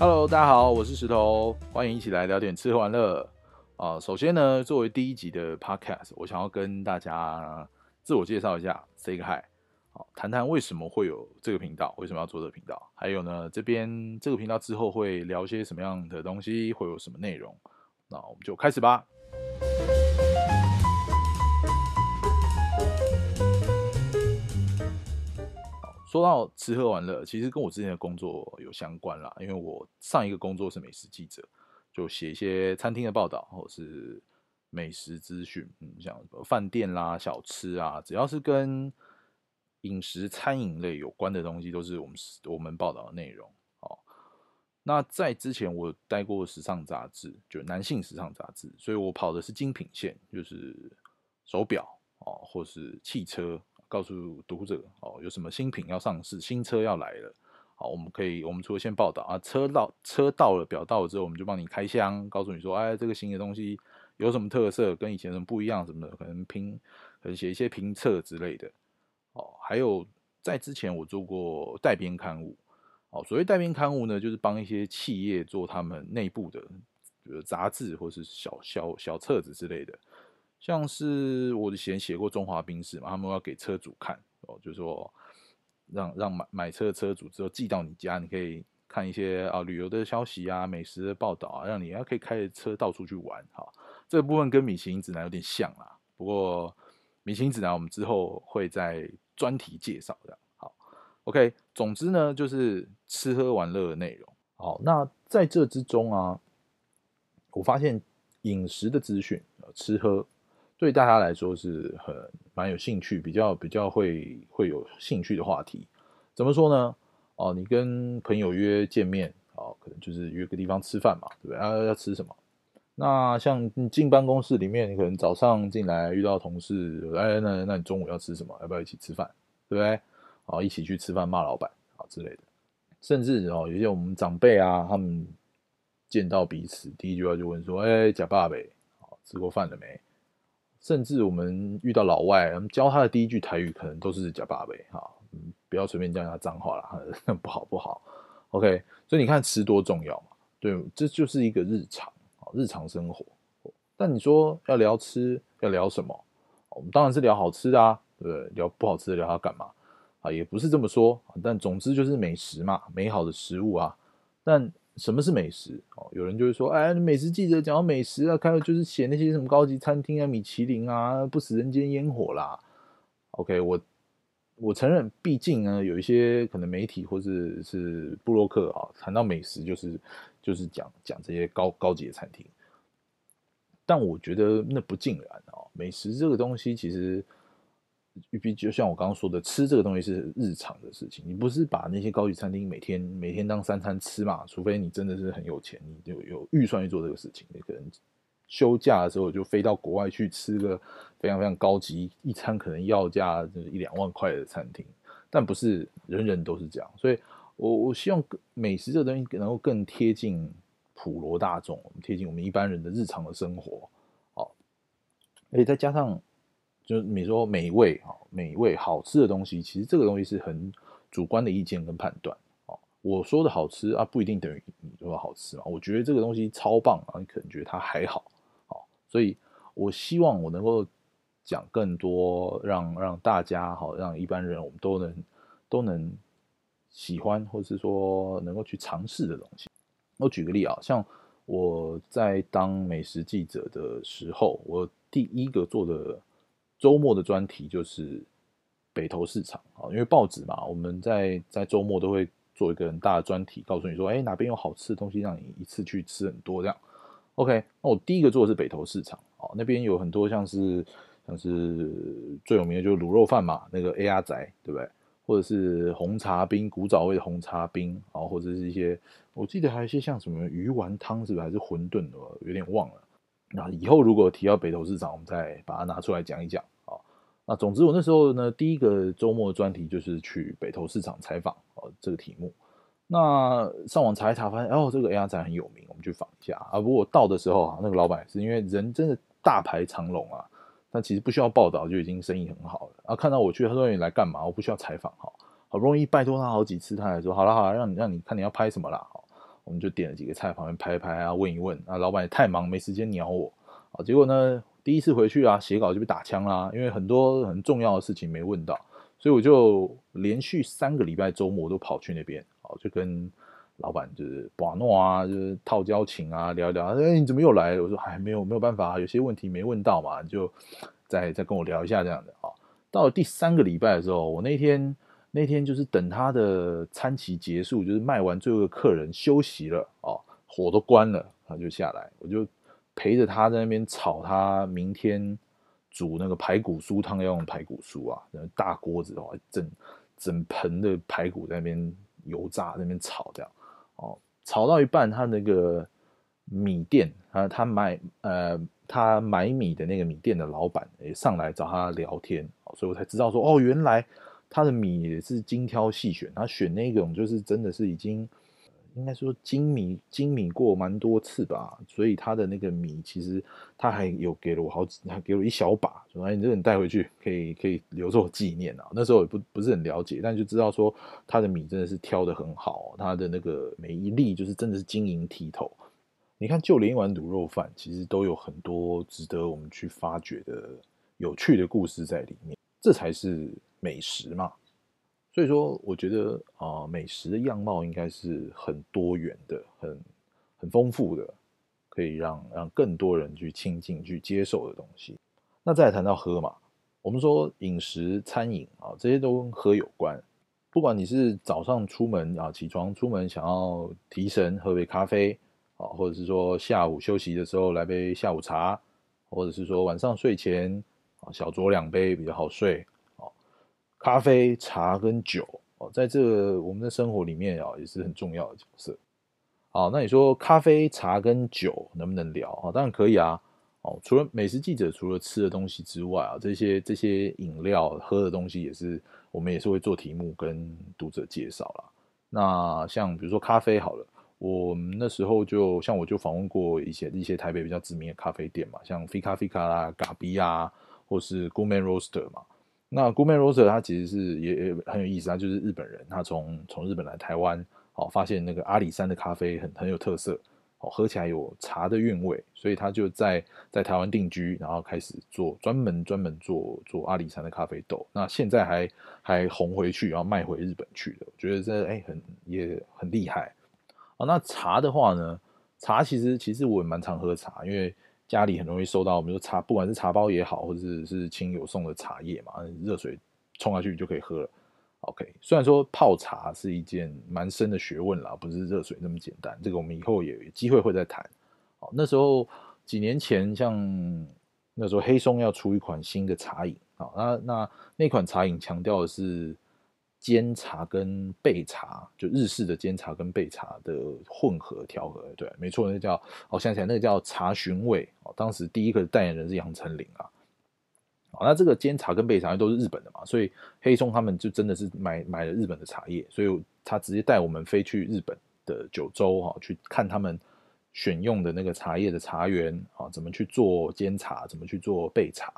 Hello，大家好，我是石头，欢迎一起来聊点吃喝玩乐啊。首先呢，作为第一集的 Podcast，我想要跟大家自我介绍一下，say 个 hi，好，谈谈为什么会有这个频道，为什么要做这个频道，还有呢，这边这个频道之后会聊些什么样的东西，会有什么内容，那我们就开始吧。说到吃喝玩乐，其实跟我之前的工作有相关啦。因为我上一个工作是美食记者，就写一些餐厅的报道或是美食资讯，嗯，像什么饭店啦、小吃啊，只要是跟饮食餐饮类有关的东西，都是我们我们报道的内容。哦，那在之前我待过时尚杂志，就男性时尚杂志，所以我跑的是精品线，就是手表哦，或是汽车。告诉读者哦，有什么新品要上市，新车要来了，好，我们可以，我们除了先报道啊，车到车到了，表到了之后，我们就帮你开箱，告诉你说，哎，这个新的东西有什么特色，跟以前什么不一样，什么的，可能评，可能写一些评测之类的，哦，还有在之前我做过代编刊物，哦，所谓代编刊物呢，就是帮一些企业做他们内部的，比如杂志或是小小小册子之类的。像是我以前写过中华兵士嘛，他们要给车主看哦，就是说让让买买车的车主之后寄到你家，你可以看一些啊旅游的消息啊、美食的报道啊，让你要可以开着车到处去玩哈。这部分跟米其林指南有点像啦，不过米其林指南我们之后会在专题介绍的。好，OK，总之呢就是吃喝玩乐的内容。好，那在这之中啊，我发现饮食的资讯，吃喝。对大家来说是很蛮有兴趣，比较比较会会有兴趣的话题。怎么说呢？哦，你跟朋友约见面，哦，可能就是约个地方吃饭嘛，对不对？啊，要吃什么？那像你进办公室里面，你可能早上进来遇到同事，哎，那那你中午要吃什么？要不要一起吃饭？对不对？哦，一起去吃饭骂老板啊之类的。甚至哦，有些我们长辈啊，他们见到彼此第一句话就问说：“哎，假爸呗，哦，吃过饭了没？”甚至我们遇到老外，我们教他的第一句台语可能都是“假爸呗”哈，嗯，不要随便叫他脏话了，不好不好。OK，所以你看吃多重要嘛？对，这就是一个日常啊，日常生活。但你说要聊吃，要聊什么？我们当然是聊好吃的啊，对不对？聊不好吃的聊它干嘛？啊，也不是这么说。但总之就是美食嘛，美好的食物啊。但什么是美食？有人就会说，哎，美食记者讲到美食啊，开始就是写那些什么高级餐厅啊、米其林啊，不食人间烟火啦。OK，我我承认，毕竟呢，有一些可能媒体或者是布洛克啊，谈到美食就是就是讲讲这些高高级的餐厅，但我觉得那不尽然啊。美食这个东西其实。玉碧就像我刚刚说的，吃这个东西是日常的事情，你不是把那些高级餐厅每天每天当三餐吃嘛？除非你真的是很有钱，你就有预算去做这个事情，你可能休假的时候就飞到国外去吃个非常非常高级一餐，可能要价就是一两万块的餐厅。但不是人人都是这样，所以我我希望美食这个东西能够更贴近普罗大众，贴近我们一般人的日常的生活，好，而且再加上。就是你说美味啊，美味好吃的东西，其实这个东西是很主观的意见跟判断哦。我说的好吃啊，不一定等于你说好吃嘛。我觉得这个东西超棒啊，你可能觉得它还好，好，所以我希望我能够讲更多，让让大家好，让一般人我们都能都能喜欢，或是说能够去尝试的东西。我举个例啊，像我在当美食记者的时候，我第一个做的。周末的专题就是北投市场啊，因为报纸嘛，我们在在周末都会做一个很大的专题，告诉你说，哎，哪边有好吃的东西，让你一次去吃很多这样。OK，那我第一个做的是北投市场啊，那边有很多像是像是最有名的就是卤肉饭嘛，那个 A R 仔对不对？或者是红茶冰，古早味的红茶冰啊，或者是一些我记得还有一些像什么鱼丸汤是不是？还是馄饨的，有点忘了。那以后如果提到北投市场，我们再把它拿出来讲一讲啊。那总之我那时候呢，第一个周末专题就是去北投市场采访哦，这个题目。那上网查一查，发现哦，这个 A R 展很有名，我们去访一下啊。不过到的时候啊，那个老板是因为人真的大排长龙啊，但其实不需要报道就已经生意很好了啊。看到我去，他说你来干嘛？我不需要采访哈，好不容易拜托他好几次，他还说好了好了，让你让你看你要拍什么啦。我们就点了几个菜，旁边拍拍啊，问一问啊，老板也太忙没时间鸟我啊。结果呢，第一次回去啊，写稿就被打枪啦，因为很多很重要的事情没问到，所以我就连续三个礼拜周末都跑去那边，哦，就跟老板就是把诺啊，就是套交情啊，聊一聊。哎，你怎么又来？我说哎，没有没有办法，有些问题没问到嘛，就再再跟我聊一下这样的啊。到了第三个礼拜的时候，我那天。那天就是等他的餐期结束，就是卖完最后的客人休息了哦，火都关了，他就下来，我就陪着他在那边炒他明天煮那个排骨酥汤要用排骨酥啊，大锅子的话，整整盆的排骨在那边油炸，那边炒掉哦，炒到一半，他那个米店啊，他买呃他买米的那个米店的老板也上来找他聊天，所以我才知道说哦，原来。他的米也是精挑细选，他选那种就是真的是已经，应该说精米精米过蛮多次吧，所以他的那个米其实他还有给了我好几，还给我一小把，说哎你这个你带回去可以可以留作纪念啊。那时候也不不是很了解，但就知道说他的米真的是挑的很好，他的那个每一粒就是真的是晶莹剔透。你看，就连一碗卤肉饭，其实都有很多值得我们去发掘的有趣的故事在里面，这才是。美食嘛，所以说我觉得啊，美食的样貌应该是很多元的，很很丰富的，可以让让更多人去亲近、去接受的东西。那再谈到喝嘛，我们说饮食、餐饮啊，这些都跟喝有关。不管你是早上出门啊，起床出门想要提神，喝杯咖啡啊，或者是说下午休息的时候来杯下午茶，或者是说晚上睡前啊小酌两杯比较好睡。咖啡、茶跟酒哦，在这个我们的生活里面啊，也是很重要的角色。好，那你说咖啡、茶跟酒能不能聊啊？当然可以啊。哦，除了美食记者，除了吃的东西之外啊，这些这些饮料、喝的东西也是我们也是会做题目跟读者介绍啦。那像比如说咖啡好了，我们那时候就像我就访问过一些一些台北比较知名的咖啡店嘛，像菲咖菲咖啦、嘎比啊，或是 Gourmet Roaster 嘛。那 g o u r m e Roaster 他其实是也也很有意思，他就是日本人，他从从日本来台湾，哦，发现那个阿里山的咖啡很很有特色，哦，喝起来有茶的韵味，所以他就在在台湾定居，然后开始做专门专门做做阿里山的咖啡豆。那现在还还红回去，然后卖回日本去的，我觉得这哎很也很厉害。啊，那茶的话呢，茶其实其实我也蛮常喝茶，因为。家里很容易收到，我们说茶，不管是茶包也好，或者是亲友送的茶叶嘛，热水冲下去就可以喝了。OK，虽然说泡茶是一件蛮深的学问啦，不是热水那么简单。这个我们以后也有机会会再谈。好，那时候几年前，像那时候黑松要出一款新的茶饮好，那那那款茶饮强调的是。煎茶跟焙茶，就日式的煎茶跟焙茶的混合调和，对，没错，那叫，我想起来，那个叫茶寻味哦。当时第一个代言人是杨丞琳啊。哦，那这个煎茶跟焙茶都是日本的嘛，所以黑松他们就真的是买买了日本的茶叶，所以他直接带我们飞去日本的九州哈，去看他们选用的那个茶叶的茶园啊，怎么去做煎茶，怎么去做焙茶。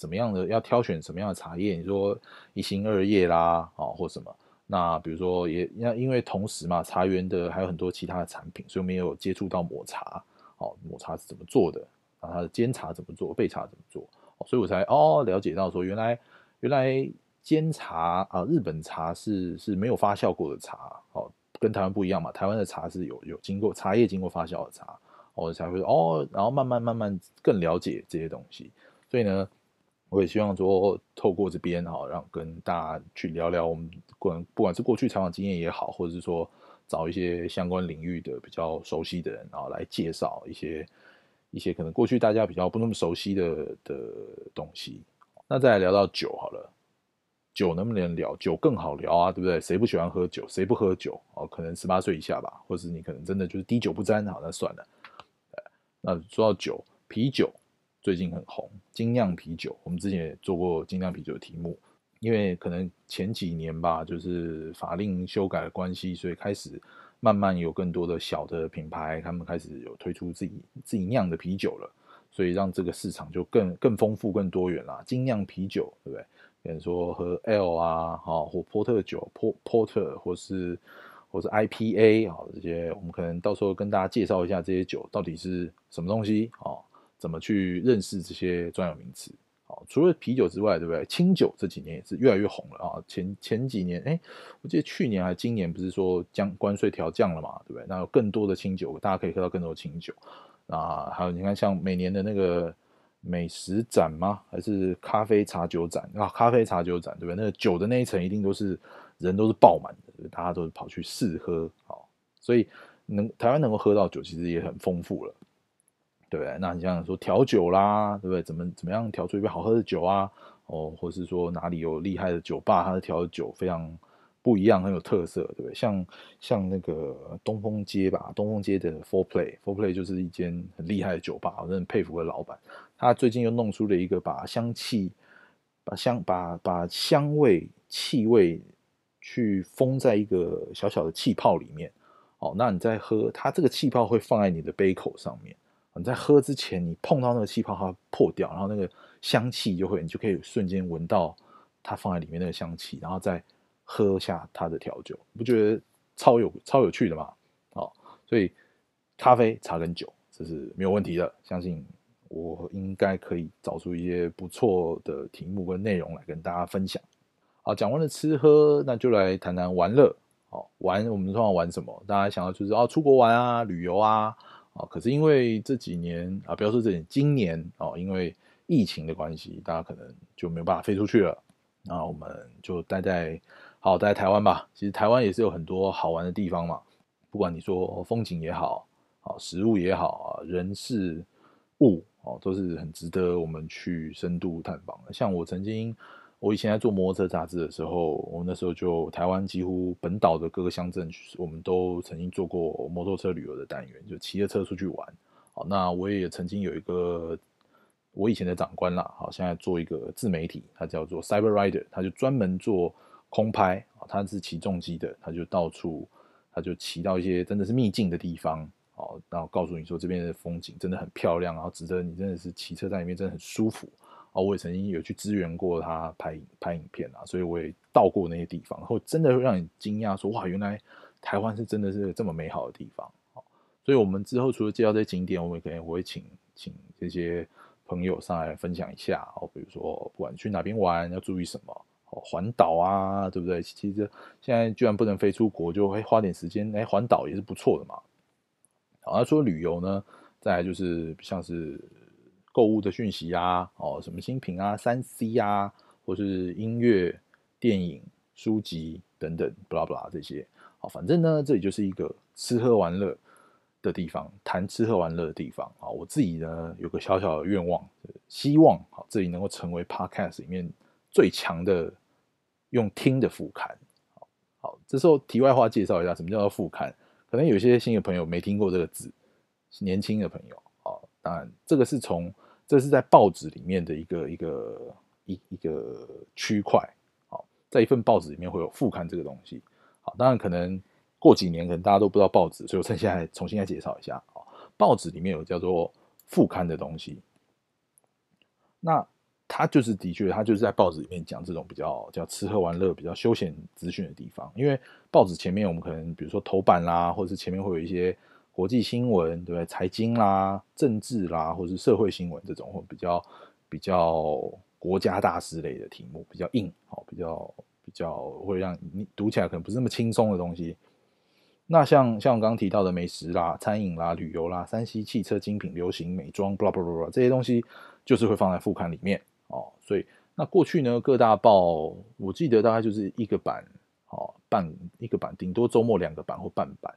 怎么样的要挑选什么样的茶叶？你说一心二叶啦，哦，或什么？那比如说也那因为同时嘛，茶园的还有很多其他的产品，所以我们也有接触到抹茶。哦，抹茶是怎么做的？啊，它的煎茶怎么做？焙茶怎么做？所以我才哦了解到说，原来原来煎茶啊，日本茶是是没有发酵过的茶。哦，跟台湾不一样嘛，台湾的茶是有有经过茶叶经过发酵的茶。我才会哦，然后慢慢慢慢更了解这些东西。所以呢。我也希望说，透过这边哈，让跟大家去聊聊我们管不管是过去采访经验也好，或者是说找一些相关领域的比较熟悉的人，然后来介绍一些一些可能过去大家比较不那么熟悉的的东西。那再来聊到酒好了，酒能不能聊？酒更好聊啊，对不对？谁不喜欢喝酒？谁不喝酒？哦，可能十八岁以下吧，或者是你可能真的就是滴酒不沾，好，那算了。那说到酒，啤酒。最近很红，精酿啤酒。我们之前也做过精酿啤酒的题目，因为可能前几年吧，就是法令修改的关系，所以开始慢慢有更多的小的品牌，他们开始有推出自己自己酿的啤酒了，所以让这个市场就更更丰富、更多元啦。精酿啤酒，对不对？比如说喝 L 啊，哈，或波特酒、波波特，或是或是 IPA 啊这些，我们可能到时候跟大家介绍一下这些酒到底是什么东西啊，怎么去认识这些专有名词。好，除了啤酒之外，对不对？清酒这几年也是越来越红了啊。前前几年，哎，我记得去年还今年不是说将关税调降了嘛，对不对？那有更多的清酒，大家可以喝到更多的清酒啊。还有你看，像每年的那个美食展吗？还是咖啡茶酒展啊？咖啡茶酒展，对不对？那个酒的那一层一定都是人都是爆满的，大家都是跑去试喝。好，所以能台湾能够喝到酒，其实也很丰富了。对不对？那你像说调酒啦，对不对？怎么怎么样调出一杯好喝的酒啊？哦，或是说哪里有厉害的酒吧，它的调酒非常不一样，很有特色，对不对？像像那个东风街吧，东风街的 Four Play，Four Play 就是一间很厉害的酒吧，我真的佩服的老板。他最近又弄出了一个把香气、把香、把把香味、气味去封在一个小小的气泡里面。哦，那你在喝，它这个气泡会放在你的杯口上面。你在喝之前，你碰到那个气泡它破掉，然后那个香气就会，你就可以瞬间闻到它放在里面那个香气，然后再喝下它的调酒，不觉得超有超有趣的吗？哦，所以咖啡、茶跟酒这是没有问题的，相信我应该可以找出一些不错的题目跟内容来跟大家分享。好，讲完了吃喝，那就来谈谈玩乐。哦，玩我们通常玩什么？大家想到就是哦，出国玩啊，旅游啊。啊，可是因为这几年啊，不要说这今年哦，因为疫情的关系，大家可能就没有办法飞出去了。那我们就待在好待在台湾吧。其实台湾也是有很多好玩的地方嘛，不管你说风景也好，啊，食物也好啊，人事物哦，都是很值得我们去深度探访的。像我曾经。我以前在做摩托车杂志的时候，我那时候就台湾几乎本岛的各个乡镇，我们都曾经做过摩托车旅游的单元，就骑着车出去玩。好，那我也曾经有一个我以前的长官啦，好，现在做一个自媒体，他叫做 Cyber Rider，他就专门做空拍，他是骑重机的，他就到处，他就骑到一些真的是秘境的地方，好，然后告诉你说这边的风景真的很漂亮，然后值得你真的是骑车在里面真的很舒服。哦，我也曾经有去支援过他拍拍影片啊，所以我也到过那些地方，然后真的会让你惊讶，说哇，原来台湾是真的是这么美好的地方。所以我们之后除了介绍这些景点，我们可能我会请请这些朋友上来分享一下哦，比如说不管去哪边玩要注意什么，哦，环岛啊，对不对？其实现在居然不能飞出国，就会花点时间来环岛也是不错的嘛。好，那说旅游呢，再来就是像是。购物的讯息啊，哦，什么新品啊，三 C 啊，或是音乐、电影、书籍等等，不拉不拉这些，好，反正呢，这里就是一个吃喝玩乐的地方，谈吃喝玩乐的地方啊。我自己呢有个小小的愿望，希望好这里能够成为 Podcast 里面最强的用听的副刊。好，好，这时候题外话介绍一下，什么叫做副刊？可能有些新的朋友没听过这个字，年轻的朋友。当然，这个是从这是在报纸里面的一个一个一一个区块，好，在一份报纸里面会有副刊这个东西，好，当然可能过几年可能大家都不知道报纸，所以我趁现在重新来介绍一下啊，报纸里面有叫做副刊的东西，那它就是的确，它就是在报纸里面讲这种比较叫吃喝玩乐、比较休闲资讯的地方，因为报纸前面我们可能比如说头版啦，或者是前面会有一些。国际新闻对不对？财经啦、政治啦，或者是社会新闻这种，或比较比较国家大事类的题目，比较硬，好，比较比较会让你读起来可能不是那么轻松的东西。那像像我刚刚提到的美食啦、餐饮啦、旅游啦、山西汽车精品、流行美妆 blah blah blah，这些东西，就是会放在副刊里面哦。所以那过去呢，各大报我记得大概就是一个版，哦，半一个版，顶多周末两个版或半版。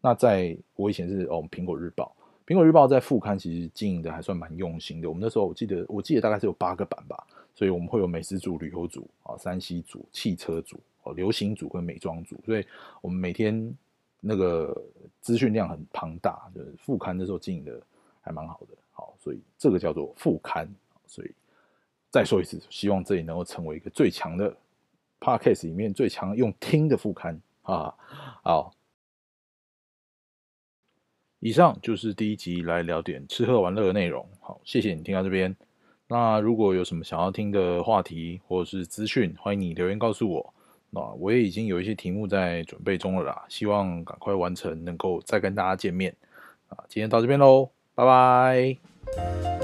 那在我以前是哦，苹果日报，苹果日报在副刊其实经营的还算蛮用心的。我们那时候我记得，我记得大概是有八个版吧，所以我们会有美食组、旅游组啊、山西组、汽车组、哦、流行组跟美妆组，所以我们每天那个资讯量很庞大，就是副刊那时候经营的还蛮好的。好，所以这个叫做副刊。所以再说一次，希望这里能够成为一个最强的 podcast 里面最强用听的副刊啊，好。以上就是第一集来聊点吃喝玩乐的内容。好，谢谢你听到这边。那如果有什么想要听的话题或者是资讯，欢迎你留言告诉我。那我也已经有一些题目在准备中了啦，希望赶快完成，能够再跟大家见面啊。今天到这边喽，拜拜。